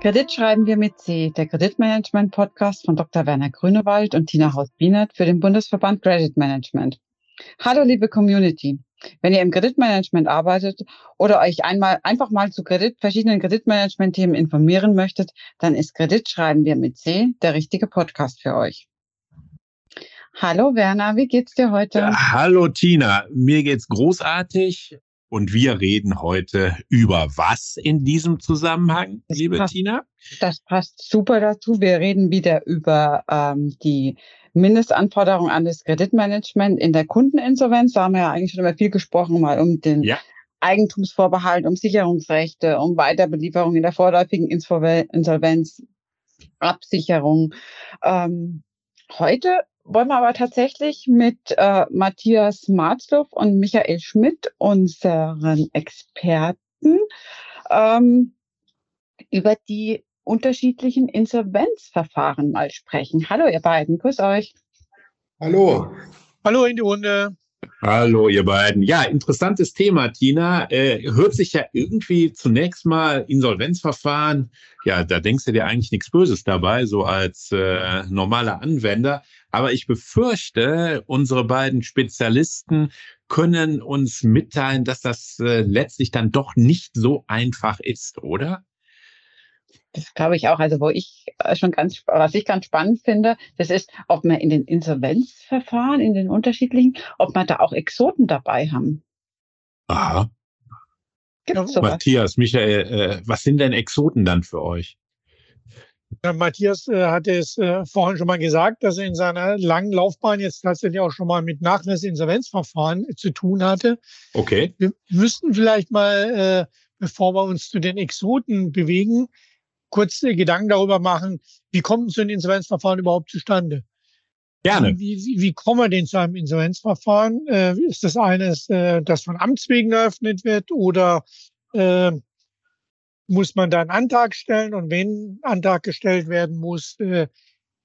Kredit schreiben wir mit C, der Kreditmanagement-Podcast von Dr. Werner Grünewald und Tina Haus-Bienert für den Bundesverband Credit Management. Hallo, liebe Community. Wenn ihr im Kreditmanagement arbeitet oder euch einmal einfach mal zu Kredit, verschiedenen Kreditmanagement-Themen informieren möchtet, dann ist Kredit schreiben wir mit C der richtige Podcast für euch. Hallo Werner, wie geht's dir heute? Ja, hallo Tina, mir geht's großartig. Und wir reden heute über was in diesem Zusammenhang, das liebe passt, Tina? Das passt super dazu. Wir reden wieder über ähm, die Mindestanforderungen an das Kreditmanagement in der Kundeninsolvenz. Da haben wir ja eigentlich schon immer viel gesprochen, mal um den ja. Eigentumsvorbehalt, um Sicherungsrechte, um Weiterbelieferung in der vorläufigen Insolvenz, Absicherung. Ähm, heute wollen wir aber tatsächlich mit äh, Matthias Marzluff und Michael Schmidt, unseren Experten, ähm, über die unterschiedlichen Insolvenzverfahren mal sprechen. Hallo, ihr beiden, grüß euch. Hallo. Hallo in die Runde. Hallo, ihr beiden. Ja, interessantes Thema, Tina. Äh, hört sich ja irgendwie zunächst mal Insolvenzverfahren. Ja, da denkst du dir eigentlich nichts Böses dabei, so als äh, normaler Anwender. Aber ich befürchte, unsere beiden Spezialisten können uns mitteilen, dass das äh, letztlich dann doch nicht so einfach ist, oder? Das glaube ich auch. Also wo ich äh, schon ganz, was ich ganz spannend finde, das ist, ob man in den Insolvenzverfahren, in den unterschiedlichen, ob man da auch Exoten dabei haben. Aha. Gibt's sowas? Matthias, Michael, äh, was sind denn Exoten dann für euch? Ja, Matthias äh, hatte es äh, vorhin schon mal gesagt, dass er in seiner langen Laufbahn jetzt tatsächlich auch schon mal mit Nachlassinsolvenzverfahren zu tun hatte. Okay. Wir müssten vielleicht mal, äh, bevor wir uns zu den Exoten bewegen, kurz äh, Gedanken darüber machen, wie kommt so ein Insolvenzverfahren überhaupt zustande? Gerne. Wie, wie, wie kommen wir denn zu einem Insolvenzverfahren? Äh, ist das eines, äh, das von Amts wegen eröffnet wird oder äh, muss man da einen Antrag stellen und wenn Antrag gestellt werden muss, äh,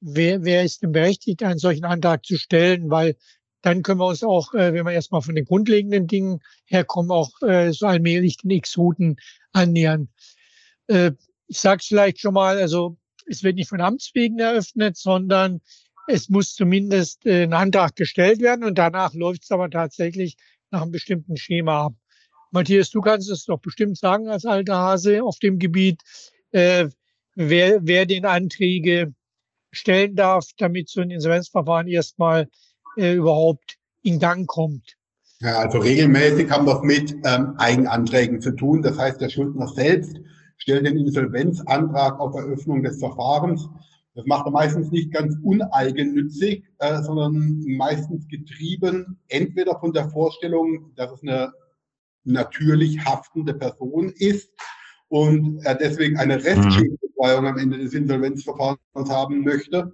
wer, wer ist denn berechtigt, einen solchen Antrag zu stellen, weil dann können wir uns auch, äh, wenn wir erstmal von den grundlegenden Dingen herkommen, auch äh, so allmählich den Exoten annähern. Äh, ich sage es vielleicht schon mal, also es wird nicht von Amts wegen eröffnet, sondern es muss zumindest äh, ein Antrag gestellt werden und danach läuft es aber tatsächlich nach einem bestimmten Schema ab. Matthias, du kannst es doch bestimmt sagen als alter Hase auf dem Gebiet, äh, wer, wer den Anträge stellen darf, damit so ein Insolvenzverfahren erstmal äh, überhaupt in Gang kommt. Ja, also regelmäßig haben wir es mit ähm, Eigenanträgen zu tun. Das heißt, der Schuldner selbst stellt den Insolvenzantrag auf Eröffnung des Verfahrens. Das macht er meistens nicht ganz uneigennützig, äh, sondern meistens getrieben entweder von der Vorstellung, dass es eine natürlich haftende Person ist und er deswegen eine Restschädigungsbefreiung am Ende des Insolvenzverfahrens haben möchte.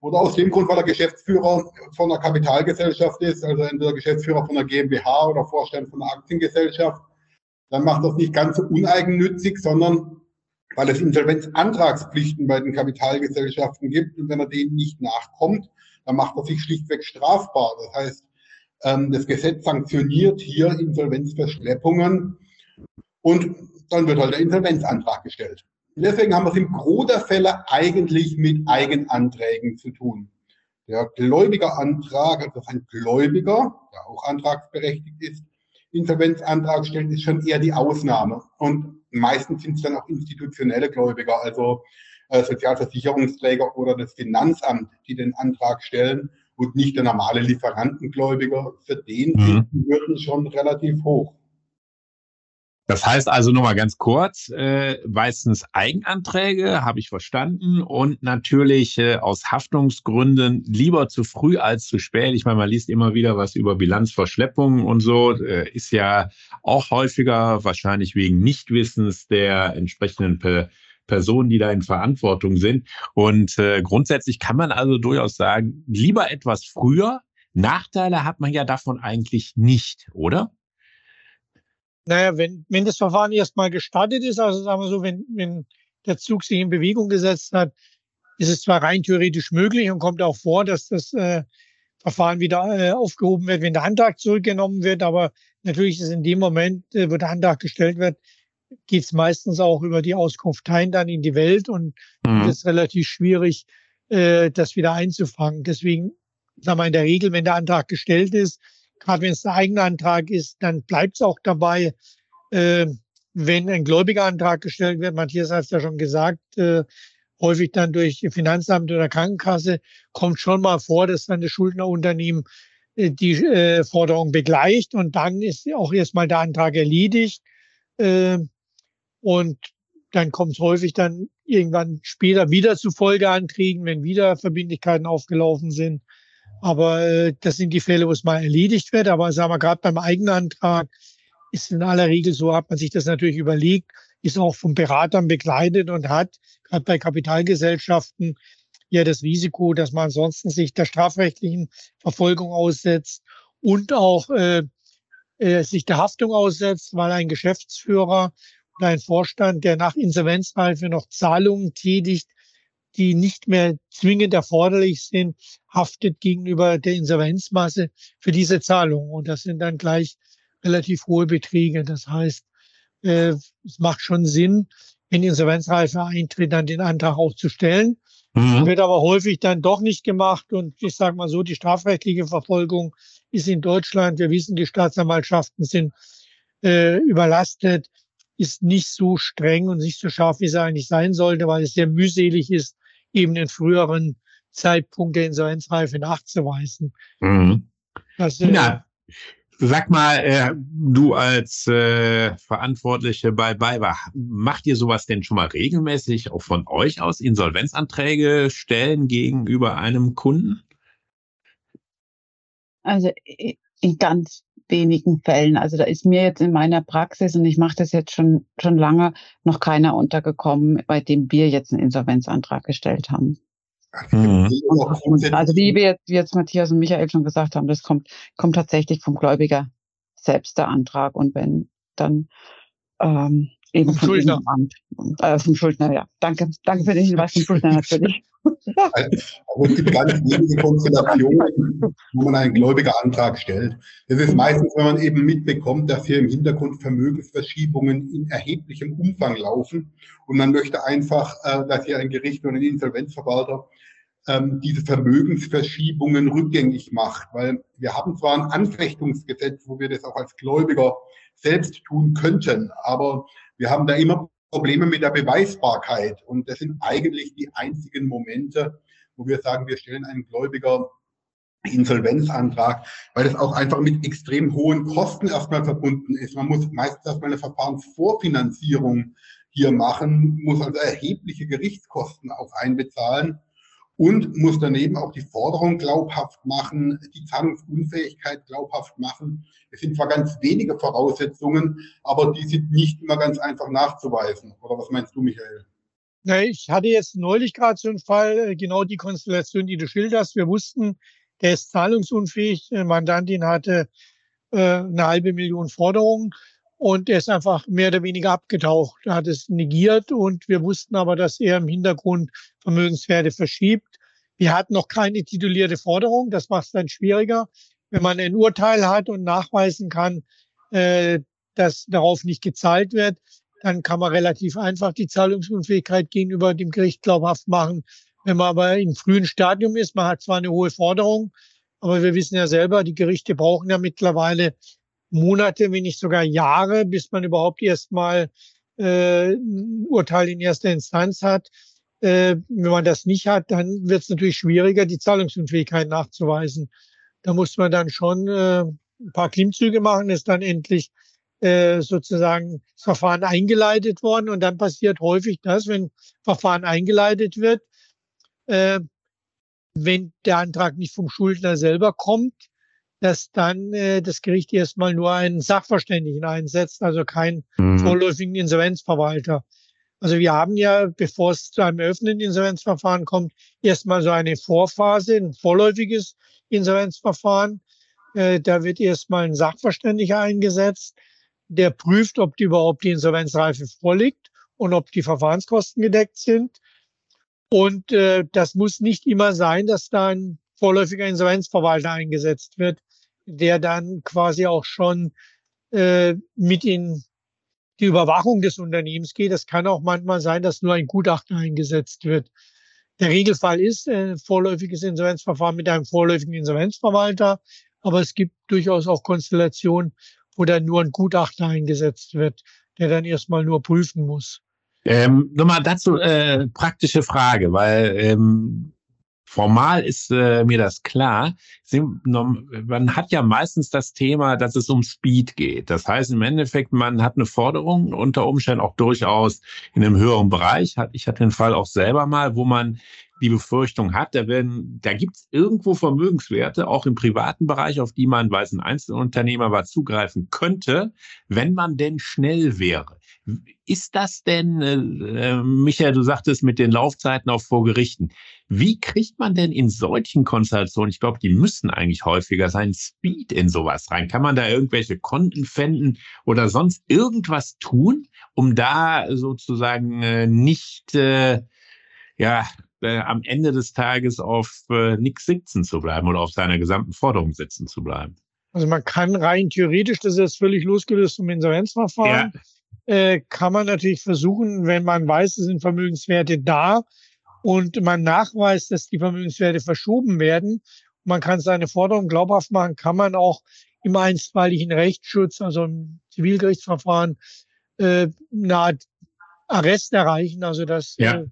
Oder aus dem Grund, weil er Geschäftsführer von einer Kapitalgesellschaft ist, also entweder Geschäftsführer von einer GmbH oder Vorstand von einer Aktiengesellschaft. Dann macht das nicht ganz so uneigennützig, sondern weil es Insolvenzantragspflichten bei den Kapitalgesellschaften gibt und wenn er denen nicht nachkommt, dann macht er sich schlichtweg strafbar. Das heißt, das Gesetz sanktioniert hier Insolvenzverschleppungen und dann wird halt der Insolvenzantrag gestellt. Deswegen haben wir es im Gros der Fälle eigentlich mit Eigenanträgen zu tun. Der Gläubigerantrag, also ein Gläubiger, der auch antragsberechtigt ist, Insolvenzantrag stellt, ist schon eher die Ausnahme. Und meistens sind es dann auch institutionelle Gläubiger, also äh, Sozialversicherungsträger oder das Finanzamt, die den Antrag stellen und nicht der normale Lieferantengläubiger. Für den mhm. sind die Hürden schon relativ hoch. Das heißt also nochmal ganz kurz, äh, meistens Eigenanträge, habe ich verstanden, und natürlich äh, aus Haftungsgründen lieber zu früh als zu spät. Ich meine, man liest immer wieder was über Bilanzverschleppungen und so, äh, ist ja auch häufiger wahrscheinlich wegen Nichtwissens der entsprechenden Pe Personen, die da in Verantwortung sind. Und äh, grundsätzlich kann man also durchaus sagen, lieber etwas früher. Nachteile hat man ja davon eigentlich nicht, oder? Naja, wenn, wenn das Verfahren erstmal gestartet ist, also sagen wir so, wenn, wenn der Zug sich in Bewegung gesetzt hat, ist es zwar rein theoretisch möglich und kommt auch vor, dass das äh, Verfahren wieder äh, aufgehoben wird, wenn der Antrag zurückgenommen wird, aber natürlich ist in dem Moment, äh, wo der Antrag gestellt wird, geht es meistens auch über die Auskunfteien dann in die Welt und mhm. ist relativ schwierig, äh, das wieder einzufangen. Deswegen, sagen wir in der Regel, wenn der Antrag gestellt ist, gerade wenn es ein eigener Antrag ist, dann bleibt es auch dabei. Äh, wenn ein gläubiger Antrag gestellt wird, Matthias hat es ja schon gesagt, äh, häufig dann durch Finanzamt oder Krankenkasse, kommt schon mal vor, dass dann das Schuldnerunternehmen äh, die äh, Forderung begleicht und dann ist auch erstmal der Antrag erledigt. Äh, und dann kommt es häufig dann irgendwann später wieder zu Folgeanträgen, wenn wieder Verbindlichkeiten aufgelaufen sind. Aber äh, das sind die Fälle, wo es mal erledigt wird. Aber sagen wir gerade beim Eigenantrag ist in aller Regel so, hat man sich das natürlich überlegt, ist auch von Beratern begleitet und hat gerade bei Kapitalgesellschaften ja das Risiko, dass man ansonsten sich der strafrechtlichen Verfolgung aussetzt und auch äh, äh, sich der Haftung aussetzt, weil ein Geschäftsführer ein Vorstand, der nach Insolvenzreife noch Zahlungen tätigt, die nicht mehr zwingend erforderlich sind, haftet gegenüber der Insolvenzmasse für diese Zahlungen. Und das sind dann gleich relativ hohe Beträge. Das heißt, äh, es macht schon Sinn, wenn Insolvenzreife eintritt, dann den Antrag auch zu stellen. Mhm. Wird aber häufig dann doch nicht gemacht. Und ich sage mal so, die strafrechtliche Verfolgung ist in Deutschland, wir wissen, die Staatsanwaltschaften sind äh, überlastet, ist nicht so streng und nicht so scharf, wie es eigentlich sein sollte, weil es sehr mühselig ist, eben den früheren Zeitpunkt der Insolvenzreife nachzuweisen. Mhm. Das, äh, ja. Sag mal, äh, du als äh, Verantwortliche bei BayWa, macht ihr sowas denn schon mal regelmäßig auch von euch aus Insolvenzanträge stellen gegenüber einem Kunden? Also in ganz wenigen Fällen. Also da ist mir jetzt in meiner Praxis, und ich mache das jetzt schon, schon lange, noch keiner untergekommen, bei dem wir jetzt einen Insolvenzantrag gestellt haben. Mhm. Also wie wir jetzt, wie jetzt Matthias und Michael schon gesagt haben, das kommt, kommt tatsächlich vom Gläubiger selbst der Antrag. Und wenn dann ähm, eben vom Schuldner. Amt, äh, vom Schuldner, ja. Danke, danke für den Hinweis vom Schuldner natürlich. Also es gibt ganz wenige Konstellationen, wo man einen gläubiger Antrag stellt. Das ist meistens, wenn man eben mitbekommt, dass hier im Hintergrund Vermögensverschiebungen in erheblichem Umfang laufen und man möchte einfach, äh, dass hier ein Gericht oder ein Insolvenzverwalter ähm, diese Vermögensverschiebungen rückgängig macht. Weil wir haben zwar ein Anfechtungsgesetz, wo wir das auch als Gläubiger selbst tun könnten, aber wir haben da immer Probleme mit der Beweisbarkeit. Und das sind eigentlich die einzigen Momente, wo wir sagen, wir stellen einen Gläubiger Insolvenzantrag, weil das auch einfach mit extrem hohen Kosten erstmal verbunden ist. Man muss meistens erstmal eine Verfahrensvorfinanzierung hier machen, muss also erhebliche Gerichtskosten auch einbezahlen und muss daneben auch die Forderung glaubhaft machen, die Zahlungsunfähigkeit glaubhaft machen. Es sind zwar ganz wenige Voraussetzungen, aber die sind nicht immer ganz einfach nachzuweisen. Oder was meinst du, Michael? Na, ich hatte jetzt neulich gerade so einen Fall, äh, genau die Konstellation, die du schilderst. Wir wussten, der ist zahlungsunfähig. Mandantin hatte äh, eine halbe Million Forderungen und er ist einfach mehr oder weniger abgetaucht. Er hat es negiert und wir wussten aber, dass er im Hintergrund Vermögenswerte verschiebt. Wir hatten noch keine titulierte Forderung. Das macht es dann schwieriger. Wenn man ein Urteil hat und nachweisen kann, äh, dass darauf nicht gezahlt wird, dann kann man relativ einfach die Zahlungsunfähigkeit gegenüber dem Gericht glaubhaft machen. Wenn man aber im frühen Stadium ist, man hat zwar eine hohe Forderung, aber wir wissen ja selber, die Gerichte brauchen ja mittlerweile Monate, wenn nicht sogar Jahre, bis man überhaupt erstmal äh, ein Urteil in erster Instanz hat. Äh, wenn man das nicht hat, dann wird es natürlich schwieriger, die Zahlungsunfähigkeit nachzuweisen. Da muss man dann schon äh, ein paar Klimmzüge machen, ist dann endlich äh, sozusagen das Verfahren eingeleitet worden. Und dann passiert häufig das, wenn Verfahren eingeleitet wird, äh, wenn der Antrag nicht vom Schuldner selber kommt, dass dann äh, das Gericht erstmal nur einen Sachverständigen einsetzt, also keinen mhm. vorläufigen Insolvenzverwalter. Also wir haben ja, bevor es zu einem öffnenden Insolvenzverfahren kommt, erstmal so eine Vorphase, ein vorläufiges Insolvenzverfahren. Äh, da wird erstmal ein Sachverständiger eingesetzt, der prüft, ob die überhaupt die Insolvenzreife vorliegt und ob die Verfahrenskosten gedeckt sind. Und äh, das muss nicht immer sein, dass da ein vorläufiger Insolvenzverwalter eingesetzt wird, der dann quasi auch schon äh, mit in die Überwachung des Unternehmens geht. Es kann auch manchmal sein, dass nur ein Gutachter eingesetzt wird. Der Regelfall ist ein äh, vorläufiges Insolvenzverfahren mit einem vorläufigen Insolvenzverwalter, aber es gibt durchaus auch Konstellationen, wo dann nur ein Gutachter eingesetzt wird, der dann erstmal nur prüfen muss. Ähm, Nochmal dazu äh, praktische Frage, weil ähm, Formal ist äh, mir das klar. Man hat ja meistens das Thema, dass es um Speed geht. Das heißt im Endeffekt, man hat eine Forderung, unter Umständen auch durchaus in einem höheren Bereich. Ich hatte den Fall auch selber mal, wo man die Befürchtung hat, da, werden, da gibt es irgendwo Vermögenswerte, auch im privaten Bereich, auf die man, weil es ein Einzelunternehmer war, zugreifen könnte, wenn man denn schnell wäre. Ist das denn, äh, äh, Michael, du sagtest mit den Laufzeiten auch vor Gerichten, wie kriegt man denn in solchen Konstellationen, ich glaube, die müssen eigentlich häufiger sein, Speed in sowas rein? Kann man da irgendwelche Konten fänden oder sonst irgendwas tun, um da sozusagen äh, nicht äh, ja, äh, am Ende des Tages auf äh, nichts sitzen zu bleiben oder auf seiner gesamten Forderung sitzen zu bleiben? Also man kann rein theoretisch, das ist jetzt völlig losgelöst vom Insolvenzverfahren, ja äh, kann man natürlich versuchen, wenn man weiß, es sind Vermögenswerte da und man nachweist, dass die Vermögenswerte verschoben werden, man kann seine Forderung glaubhaft machen, kann man auch im einstweiligen Rechtsschutz, also im Zivilgerichtsverfahren, äh, eine Art Arrest erreichen, also dass ja. äh,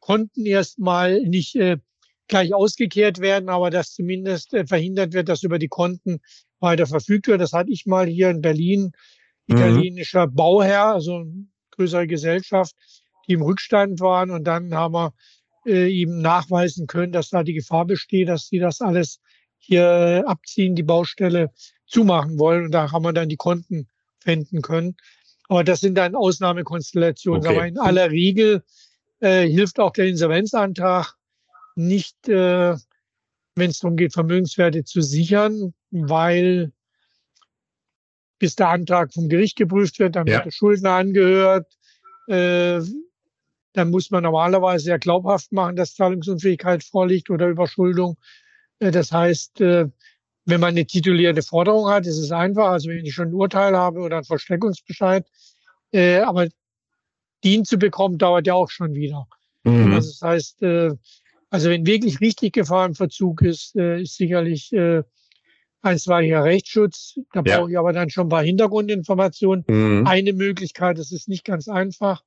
Konten erstmal nicht äh, gleich ausgekehrt werden, aber dass zumindest äh, verhindert wird, dass über die Konten weiter verfügt wird. Das hatte ich mal hier in Berlin. Italienischer mhm. Bauherr, also eine größere Gesellschaft, die im Rückstand waren. Und dann haben wir äh, ihm nachweisen können, dass da die Gefahr besteht, dass sie das alles hier abziehen, die Baustelle zumachen wollen. Und da haben wir dann die Konten finden können. Aber das sind dann Ausnahmekonstellationen. Okay. Aber in aller Regel äh, hilft auch der Insolvenzantrag nicht, äh, wenn es darum geht, Vermögenswerte zu sichern, weil bis der Antrag vom Gericht geprüft wird, dann ja. wird der Schuldner angehört. Äh, dann muss man normalerweise ja glaubhaft machen, dass Zahlungsunfähigkeit vorliegt oder Überschuldung. Äh, das heißt, äh, wenn man eine titulierte Forderung hat, ist es einfach. Also wenn ich schon ein Urteil habe oder einen Versteckungsbescheid, äh, aber den zu bekommen, dauert ja auch schon wieder. Mhm. Also das heißt, äh, also wenn wirklich richtig Gefahrenverzug ist, äh, ist sicherlich äh, einstweiliger Rechtsschutz. Da ja. brauche ich aber dann schon ein paar Hintergrundinformationen. Mhm. Eine Möglichkeit, das ist nicht ganz einfach.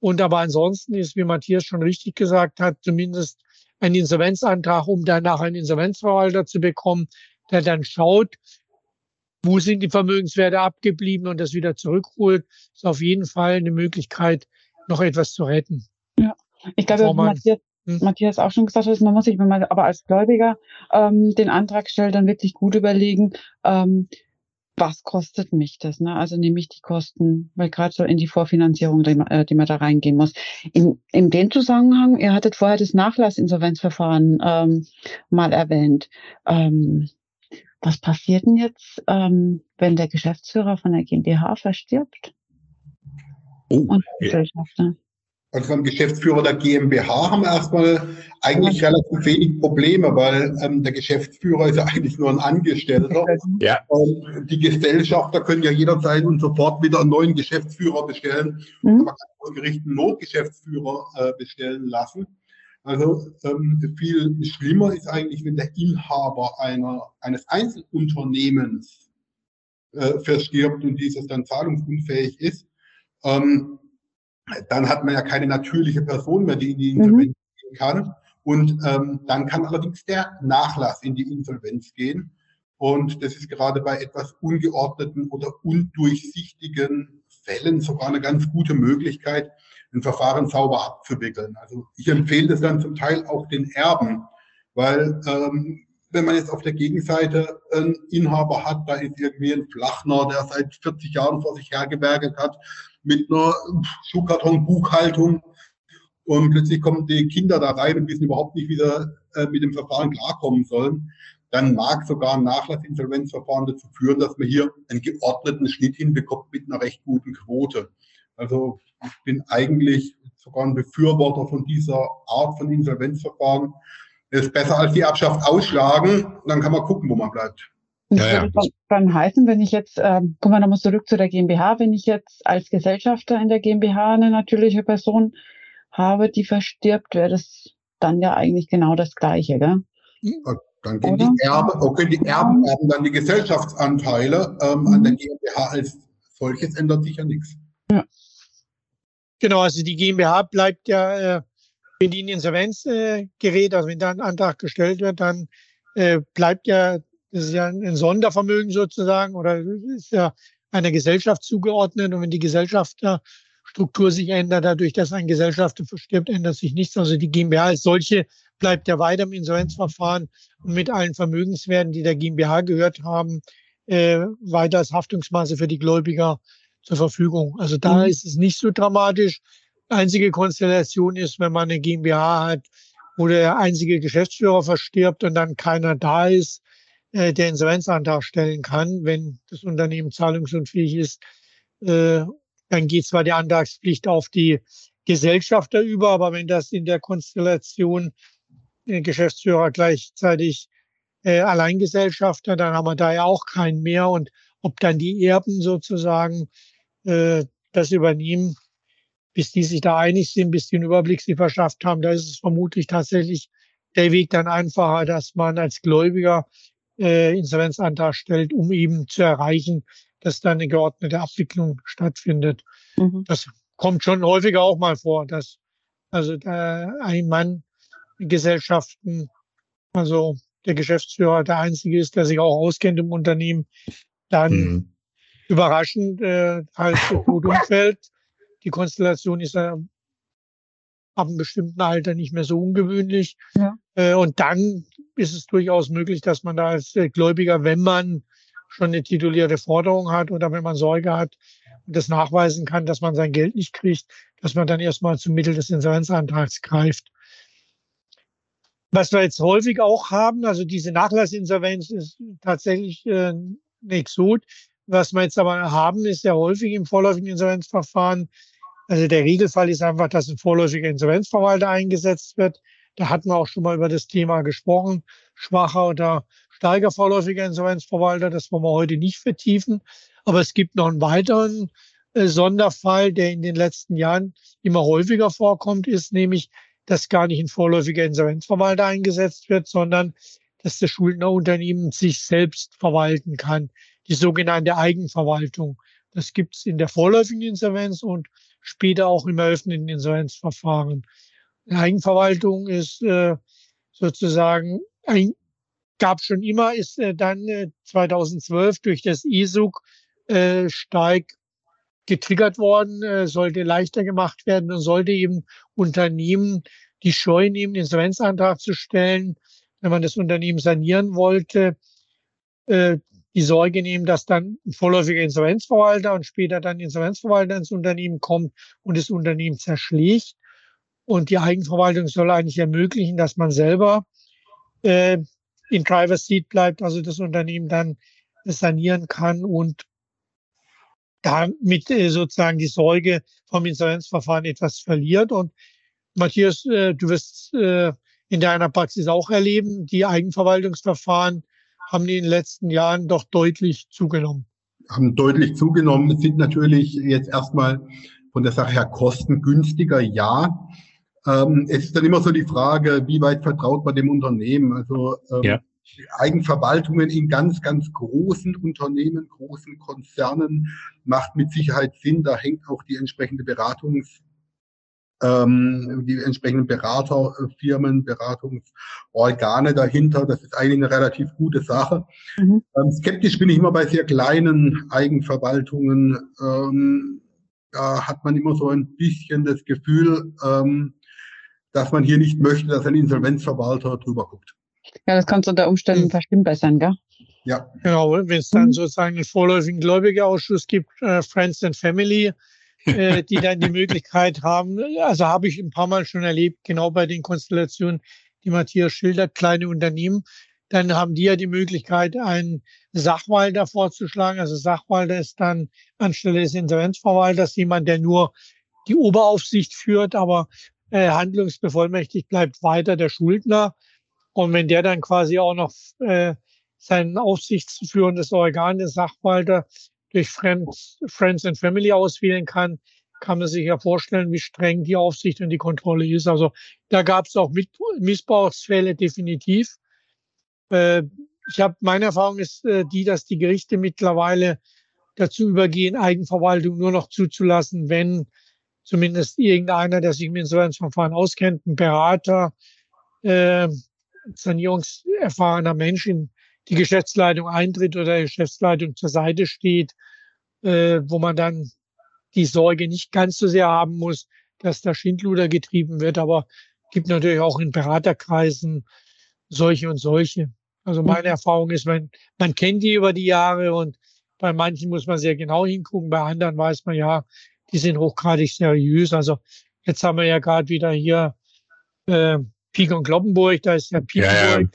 Und aber ansonsten ist, wie Matthias schon richtig gesagt hat, zumindest ein Insolvenzantrag, um danach einen Insolvenzverwalter zu bekommen, der dann schaut, wo sind die Vermögenswerte abgeblieben und das wieder zurückholt, ist auf jeden Fall eine Möglichkeit, noch etwas zu retten. Ja, ich glaube, Matthias. Matthias auch schon gesagt hat, man muss sich, wenn man aber als Gläubiger ähm, den Antrag stellt, dann wirklich gut überlegen, ähm, was kostet mich das? Ne? Also nehme ich die Kosten, weil gerade so in die Vorfinanzierung, die, äh, die man da reingehen muss. In, in dem Zusammenhang, ihr hattet vorher das Nachlassinsolvenzverfahren ähm, mal erwähnt. Ähm, was passiert denn jetzt, ähm, wenn der Geschäftsführer von der GmbH verstirbt? Oh, und Gesellschafter? Also beim Geschäftsführer der GmbH haben wir erstmal eigentlich relativ wenig Probleme, weil ähm, der Geschäftsführer ist ja eigentlich nur ein Angestellter. Ja. Und die Gesellschafter können ja jederzeit und sofort wieder einen neuen Geschäftsführer bestellen. Mhm. Man kann vor Gericht einen Notgeschäftsführer äh, bestellen lassen. Also ähm, viel schlimmer ist eigentlich, wenn der Inhaber einer, eines Einzelunternehmens äh, verstirbt und dieses dann zahlungsunfähig ist. Ähm, dann hat man ja keine natürliche Person mehr, die in die mhm. Insolvenz mhm. gehen kann. Und ähm, dann kann allerdings der Nachlass in die Insolvenz gehen. Und das ist gerade bei etwas ungeordneten oder undurchsichtigen Fällen sogar eine ganz gute Möglichkeit, ein Verfahren sauber abzuwickeln. Also ich empfehle das dann zum Teil auch den Erben, weil ähm, wenn man jetzt auf der Gegenseite einen Inhaber hat, da ist irgendwie ein Flachner, der seit 40 Jahren vor sich hergewerkelt hat, mit einer Schuhkarton-Buchhaltung. Und plötzlich kommen die Kinder da rein und wissen überhaupt nicht, wie sie äh, mit dem Verfahren klarkommen sollen. Dann mag sogar ein Nachlassinsolvenzverfahren dazu führen, dass man hier einen geordneten Schnitt hinbekommt mit einer recht guten Quote. Also ich bin eigentlich sogar ein Befürworter von dieser Art von Insolvenzverfahren. Es ist besser als die Erbschaft ausschlagen, dann kann man gucken, wo man bleibt. Das ja, würde dann, dann, heißen, wenn ich jetzt, ähm, kommen wir nochmal zurück zu der GmbH, wenn ich jetzt als Gesellschafter in der GmbH eine natürliche Person habe, die verstirbt, wäre das dann ja eigentlich genau das Gleiche, gell? Dann gehen die Erben, okay, die Erben haben dann die Gesellschaftsanteile ähm, mhm. an der mhm. GmbH als solches ändert sich ja nichts. Ja. Genau, also die GmbH bleibt ja, äh, wenn die in Insolvenz äh, gerät, also wenn da ein Antrag gestellt wird, dann äh, bleibt ja, ist ja ein Sondervermögen sozusagen oder ist ja einer Gesellschaft zugeordnet und wenn die Gesellschafterstruktur sich ändert, dadurch, dass ein Gesellschafter verstirbt, ändert sich nichts. Also die GmbH als solche bleibt ja weiter im Insolvenzverfahren und mit allen Vermögenswerten, die der GmbH gehört haben, äh, weiter als Haftungsmasse für die Gläubiger zur Verfügung. Also da mhm. ist es nicht so dramatisch. Einzige Konstellation ist, wenn man eine GmbH hat, wo der einzige Geschäftsführer verstirbt und dann keiner da ist, äh, der Insolvenzantrag stellen kann, wenn das Unternehmen zahlungsunfähig ist. Äh, dann geht zwar die Antragspflicht auf die Gesellschafter über, aber wenn das in der Konstellation der Geschäftsführer gleichzeitig äh, Alleingesellschafter, dann haben wir da ja auch keinen mehr. Und ob dann die Erben sozusagen äh, das übernehmen, bis die sich da einig sind, bis die einen Überblick sie verschafft haben, da ist es vermutlich tatsächlich der Weg dann einfacher, dass man als Gläubiger äh, Insolvenzantrag stellt, um eben zu erreichen, dass da eine geordnete Abwicklung stattfindet. Mhm. Das kommt schon häufiger auch mal vor, dass also da ein Mann Gesellschaften, also der Geschäftsführer der Einzige ist, der sich auch auskennt im Unternehmen, dann mhm. überraschend äh, halt gut umfällt. Die Konstellation ist ja ab einem bestimmten Alter nicht mehr so ungewöhnlich. Ja. Äh, und dann ist es durchaus möglich, dass man da als äh, Gläubiger, wenn man schon eine titulierte Forderung hat oder wenn man Sorge hat und das nachweisen kann, dass man sein Geld nicht kriegt, dass man dann erstmal zum Mittel des Insolvenzantrags greift. Was wir jetzt häufig auch haben, also diese Nachlassinsolvenz ist tatsächlich äh, ein Exot. Was wir jetzt aber haben, ist ja häufig im vorläufigen Insolvenzverfahren. Also der Regelfall ist einfach, dass ein vorläufiger Insolvenzverwalter eingesetzt wird. Da hatten wir auch schon mal über das Thema gesprochen. Schwacher oder starker vorläufiger Insolvenzverwalter. Das wollen wir heute nicht vertiefen. Aber es gibt noch einen weiteren äh, Sonderfall, der in den letzten Jahren immer häufiger vorkommt, ist nämlich dass gar nicht ein vorläufiger Insolvenzverwalter eingesetzt wird, sondern dass das Schuldnerunternehmen sich selbst verwalten kann. Die sogenannte Eigenverwaltung. Das gibt es in der vorläufigen Insolvenz und später auch im eröffneten Insolvenzverfahren. Eigenverwaltung ist äh, sozusagen ein, gab schon immer, ist äh, dann äh, 2012 durch das ISUG äh, stark getriggert worden, äh, sollte leichter gemacht werden und sollte eben Unternehmen die Scheu nehmen, Insolvenzantrag zu stellen, wenn man das Unternehmen sanieren wollte, äh, die Sorge nehmen, dass dann ein vorläufiger Insolvenzverwalter und später dann Insolvenzverwalter ins Unternehmen kommt und das Unternehmen zerschlägt. Und die Eigenverwaltung soll eigentlich ermöglichen, dass man selber äh, in Driver's Seat bleibt, also das Unternehmen dann sanieren kann und damit äh, sozusagen die Sorge vom Insolvenzverfahren etwas verliert. Und Matthias, äh, du wirst äh, in deiner Praxis auch erleben, die Eigenverwaltungsverfahren haben in den letzten Jahren doch deutlich zugenommen. Haben deutlich zugenommen, sind natürlich jetzt erstmal von der Sache her kostengünstiger, ja. Ähm, es ist dann immer so die Frage, wie weit vertraut man dem Unternehmen? Also ähm, ja. Eigenverwaltungen in ganz, ganz großen Unternehmen, großen Konzernen macht mit Sicherheit Sinn. Da hängt auch die entsprechende Beratungs, ähm, die entsprechenden Beraterfirmen, Beratungsorgane dahinter. Das ist eigentlich eine relativ gute Sache. Mhm. Ähm, skeptisch bin ich immer bei sehr kleinen Eigenverwaltungen. Ähm, da hat man immer so ein bisschen das Gefühl, ähm, dass man hier nicht möchte, dass ein Insolvenzverwalter drüber guckt. Ja, das kannst du unter Umständen hm. verschlimmbessern, gell? Ja. Genau, wenn es dann mhm. sozusagen einen vorläufigen Gläubigerausschuss gibt, äh, Friends and Family, äh, die dann die Möglichkeit haben, also habe ich ein paar Mal schon erlebt, genau bei den Konstellationen, die Matthias schildert, kleine Unternehmen, dann haben die ja die Möglichkeit, einen Sachwalter vorzuschlagen. Also Sachwalter ist dann anstelle des Insolvenzverwalters jemand, der nur die Oberaufsicht führt, aber äh, handlungsbevollmächtigt bleibt weiter der Schuldner. Und wenn der dann quasi auch noch äh, sein aufsichtsführendes Organ, den Sachwalter, durch Friends, Friends and Family auswählen kann, kann man sich ja vorstellen, wie streng die Aufsicht und die Kontrolle ist. Also da gab es auch Missbrauchsfälle definitiv. Äh, ich habe meine Erfahrung ist äh, die, dass die Gerichte mittlerweile dazu übergehen, Eigenverwaltung nur noch zuzulassen, wenn zumindest irgendeiner, der sich im Insolvenzverfahren auskennt, ein Berater, äh, sanierungserfahrener Mensch in die Geschäftsleitung eintritt oder der Geschäftsleitung zur Seite steht, äh, wo man dann die Sorge nicht ganz so sehr haben muss, dass da Schindluder getrieben wird, aber gibt natürlich auch in Beraterkreisen solche und solche. Also meine. Erfahrung ist, man, man kennt die über die Jahre und bei manchen muss man sehr genau hingucken, bei anderen weiß man ja, die sind hochgradig seriös. Also jetzt haben wir ja gerade wieder hier äh, Pik und Kloppenburg, da ist ja Piekenburg. Ja, ja.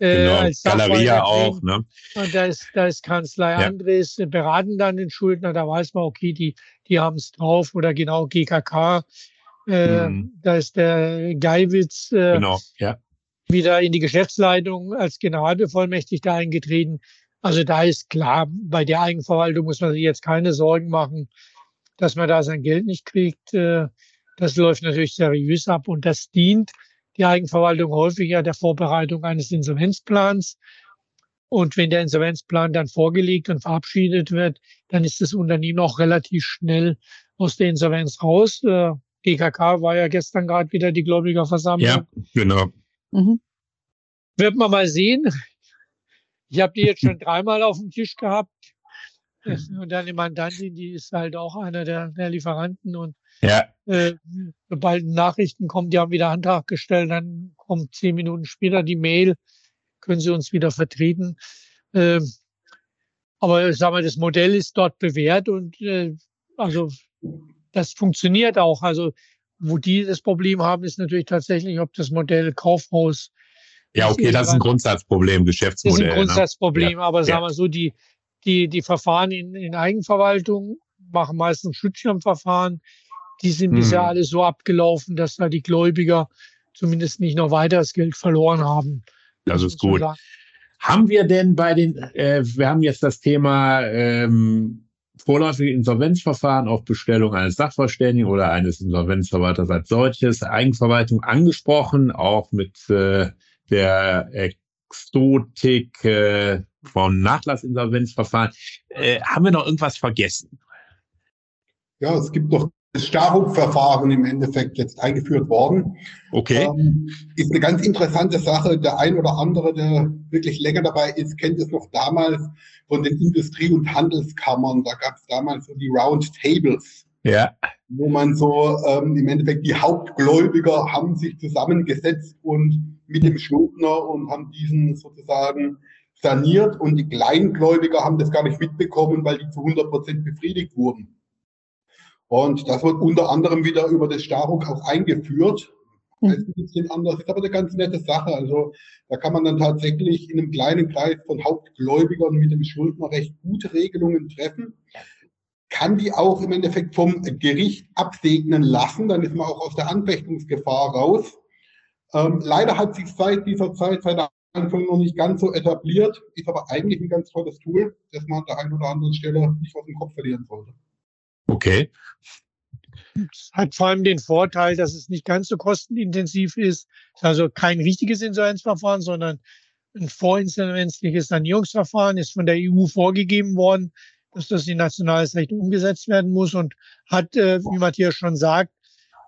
Äh, genau. als Galeria auch, ne? Und da ist, da ist Kanzlei ja. Andres, äh, beraten dann den Schuldner, da weiß man, okay, die, die haben es drauf oder genau GKK. Äh, mhm. Da ist der Geiwitz äh, genau. ja. wieder in die Geschäftsleitung als Generalbevollmächtigter eingetreten. Also da ist klar, bei der Eigenverwaltung muss man sich jetzt keine Sorgen machen, dass man da sein Geld nicht kriegt. Äh, das läuft natürlich seriös ab und das dient die Eigenverwaltung häufig ja der Vorbereitung eines Insolvenzplans. Und wenn der Insolvenzplan dann vorgelegt und verabschiedet wird, dann ist das Unternehmen auch relativ schnell aus der Insolvenz raus. Äh, GKK war ja gestern gerade wieder die Gläubigerversammlung. Ja, genau. Mhm. Wird man mal sehen. Ich habe die jetzt schon dreimal auf dem Tisch gehabt. Und dann die Mandantin, die ist halt auch einer der, der Lieferanten und ja. äh, sobald Nachrichten kommen, die haben wieder Antrag gestellt, dann kommt zehn Minuten später die Mail, können Sie uns wieder vertreten. Äh, aber sagen wir, das Modell ist dort bewährt und äh, also das funktioniert auch. Also wo die das Problem haben, ist natürlich tatsächlich, ob das Modell Kaufhaus. Ja, okay, das ist ein Grundsatzproblem, Geschäftsmodell. Das ist ein ne? Grundsatzproblem, ne? ja. aber sagen wir so, die, die, die Verfahren in, in Eigenverwaltung machen meistens Schutzschirmverfahren. Die sind hm. bisher alle so abgelaufen, dass da die Gläubiger zumindest nicht noch weiter das Geld verloren haben. Das ist gut. Haben wir denn bei den, äh, wir haben jetzt das Thema ähm, vorläufige Insolvenzverfahren auf Bestellung eines Sachverständigen oder eines Insolvenzverwalters als solches, Eigenverwaltung angesprochen, auch mit äh, der Exotik äh, vom Nachlassinsolvenzverfahren. Äh, haben wir noch irgendwas vergessen? Ja, es gibt noch das Staruk-Verfahren im Endeffekt jetzt eingeführt worden. Okay. Ähm, ist eine ganz interessante Sache. Der ein oder andere, der wirklich länger dabei ist, kennt es noch damals von den Industrie- und Handelskammern. Da gab es damals so die Round Tables. Ja. Wo man so ähm, im Endeffekt die Hauptgläubiger haben sich zusammengesetzt und mit dem Schuldner und haben diesen sozusagen saniert und die Kleingläubiger haben das gar nicht mitbekommen, weil die zu 100 Prozent befriedigt wurden. Und das wird unter anderem wieder über das Staruk auch eingeführt. Das ist ein bisschen anders, ist aber eine ganz nette Sache. Also da kann man dann tatsächlich in einem kleinen Kreis von Hauptgläubigern mit dem Schuldner recht gute Regelungen treffen. Kann die auch im Endeffekt vom Gericht absegnen lassen, dann ist man auch aus der Anfechtungsgefahr raus. Ähm, leider hat sich seit dieser Zeit, seit der Anfang noch nicht ganz so etabliert, ist aber eigentlich ein ganz tolles Tool, das man an der einen oder anderen Stelle nicht aus dem Kopf verlieren sollte. Okay. Es hat vor allem den Vorteil, dass es nicht ganz so kostenintensiv ist. Es ist also kein richtiges Insolvenzverfahren, sondern ein vorinsolvenzliches Sanierungsverfahren ist von der EU vorgegeben worden, dass das in nationales Recht umgesetzt werden muss und hat, äh, wie Matthias schon sagt,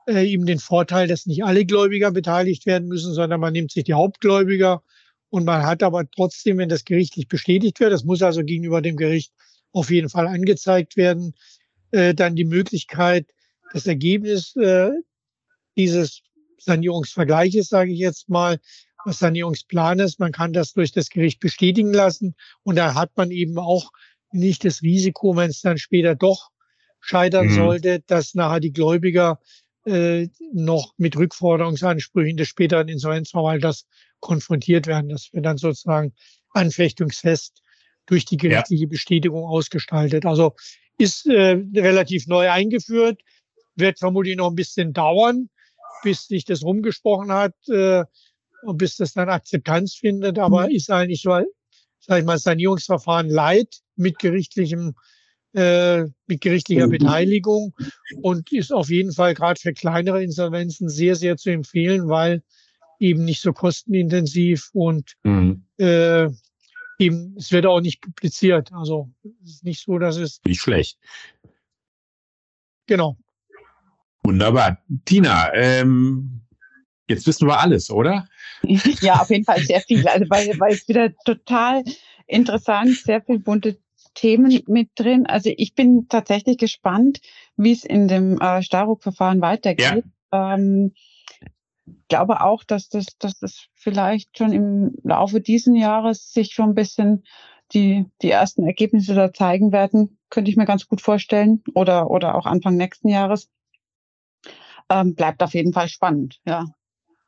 äh, eben den Vorteil, dass nicht alle Gläubiger beteiligt werden müssen, sondern man nimmt sich die Hauptgläubiger. Und man hat aber trotzdem, wenn das gerichtlich bestätigt wird, das muss also gegenüber dem Gericht auf jeden Fall angezeigt werden, äh, dann die Möglichkeit, das Ergebnis äh, dieses Sanierungsvergleiches, sage ich jetzt mal, was Sanierungsplanes, man kann das durch das Gericht bestätigen lassen. Und da hat man eben auch nicht das Risiko, wenn es dann später doch scheitern mhm. sollte, dass nachher die Gläubiger äh, noch mit Rückforderungsansprüchen des späteren Insolvenzverwalters konfrontiert werden. Das wird dann sozusagen anfechtungsfest durch die gerichtliche ja. Bestätigung ausgestaltet. Also ist äh, relativ neu eingeführt, wird vermutlich noch ein bisschen dauern, bis sich das rumgesprochen hat äh, und bis das dann Akzeptanz findet, aber mhm. ist eigentlich so sag ich mal, Sanierungsverfahren leid mit gerichtlichem äh, mit gerichtlicher mhm. Beteiligung und ist auf jeden Fall gerade für kleinere Insolvenzen sehr, sehr zu empfehlen, weil eben nicht so kostenintensiv und mhm. äh, eben, es wird auch nicht publiziert. Also es ist nicht so, dass es. Nicht schlecht. Genau. Wunderbar. Tina, ähm, jetzt wissen wir alles, oder? Ja, auf jeden Fall sehr viel. Also weil, weil es wieder total interessant, sehr viel bunte Themen mit drin. Also ich bin tatsächlich gespannt, wie es in dem äh, Staruk-Verfahren weitergeht. Ja. Ähm, glaube auch, dass das, dass das vielleicht schon im Laufe diesen Jahres sich schon ein bisschen die, die ersten Ergebnisse da zeigen werden, könnte ich mir ganz gut vorstellen. Oder, oder auch Anfang nächsten Jahres. Ähm, bleibt auf jeden Fall spannend, ja.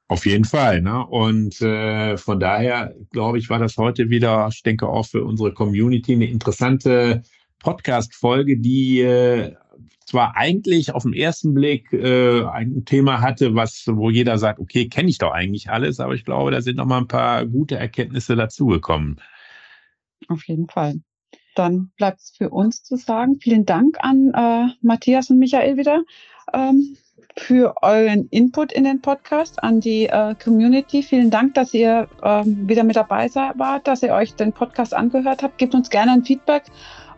Auf jeden Fall. Ne? Und äh, von daher, glaube ich, war das heute wieder, ich denke auch für unsere Community, eine interessante Podcast-Folge, die äh, zwar eigentlich auf den ersten Blick äh, ein Thema hatte, was, wo jeder sagt, okay, kenne ich doch eigentlich alles, aber ich glaube, da sind noch mal ein paar gute Erkenntnisse dazugekommen. Auf jeden Fall. Dann bleibt es für uns zu sagen. Vielen Dank an äh, Matthias und Michael wieder. Ähm, für euren Input in den Podcast, an die äh, Community. Vielen Dank, dass ihr äh, wieder mit dabei wart, dass ihr euch den Podcast angehört habt. Gebt uns gerne ein Feedback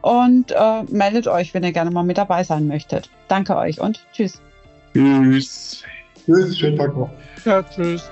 und äh, meldet euch, wenn ihr gerne mal mit dabei sein möchtet. Danke euch und tschüss. Tschüss. Tschüss, schönen Tag noch. Ja, tschüss.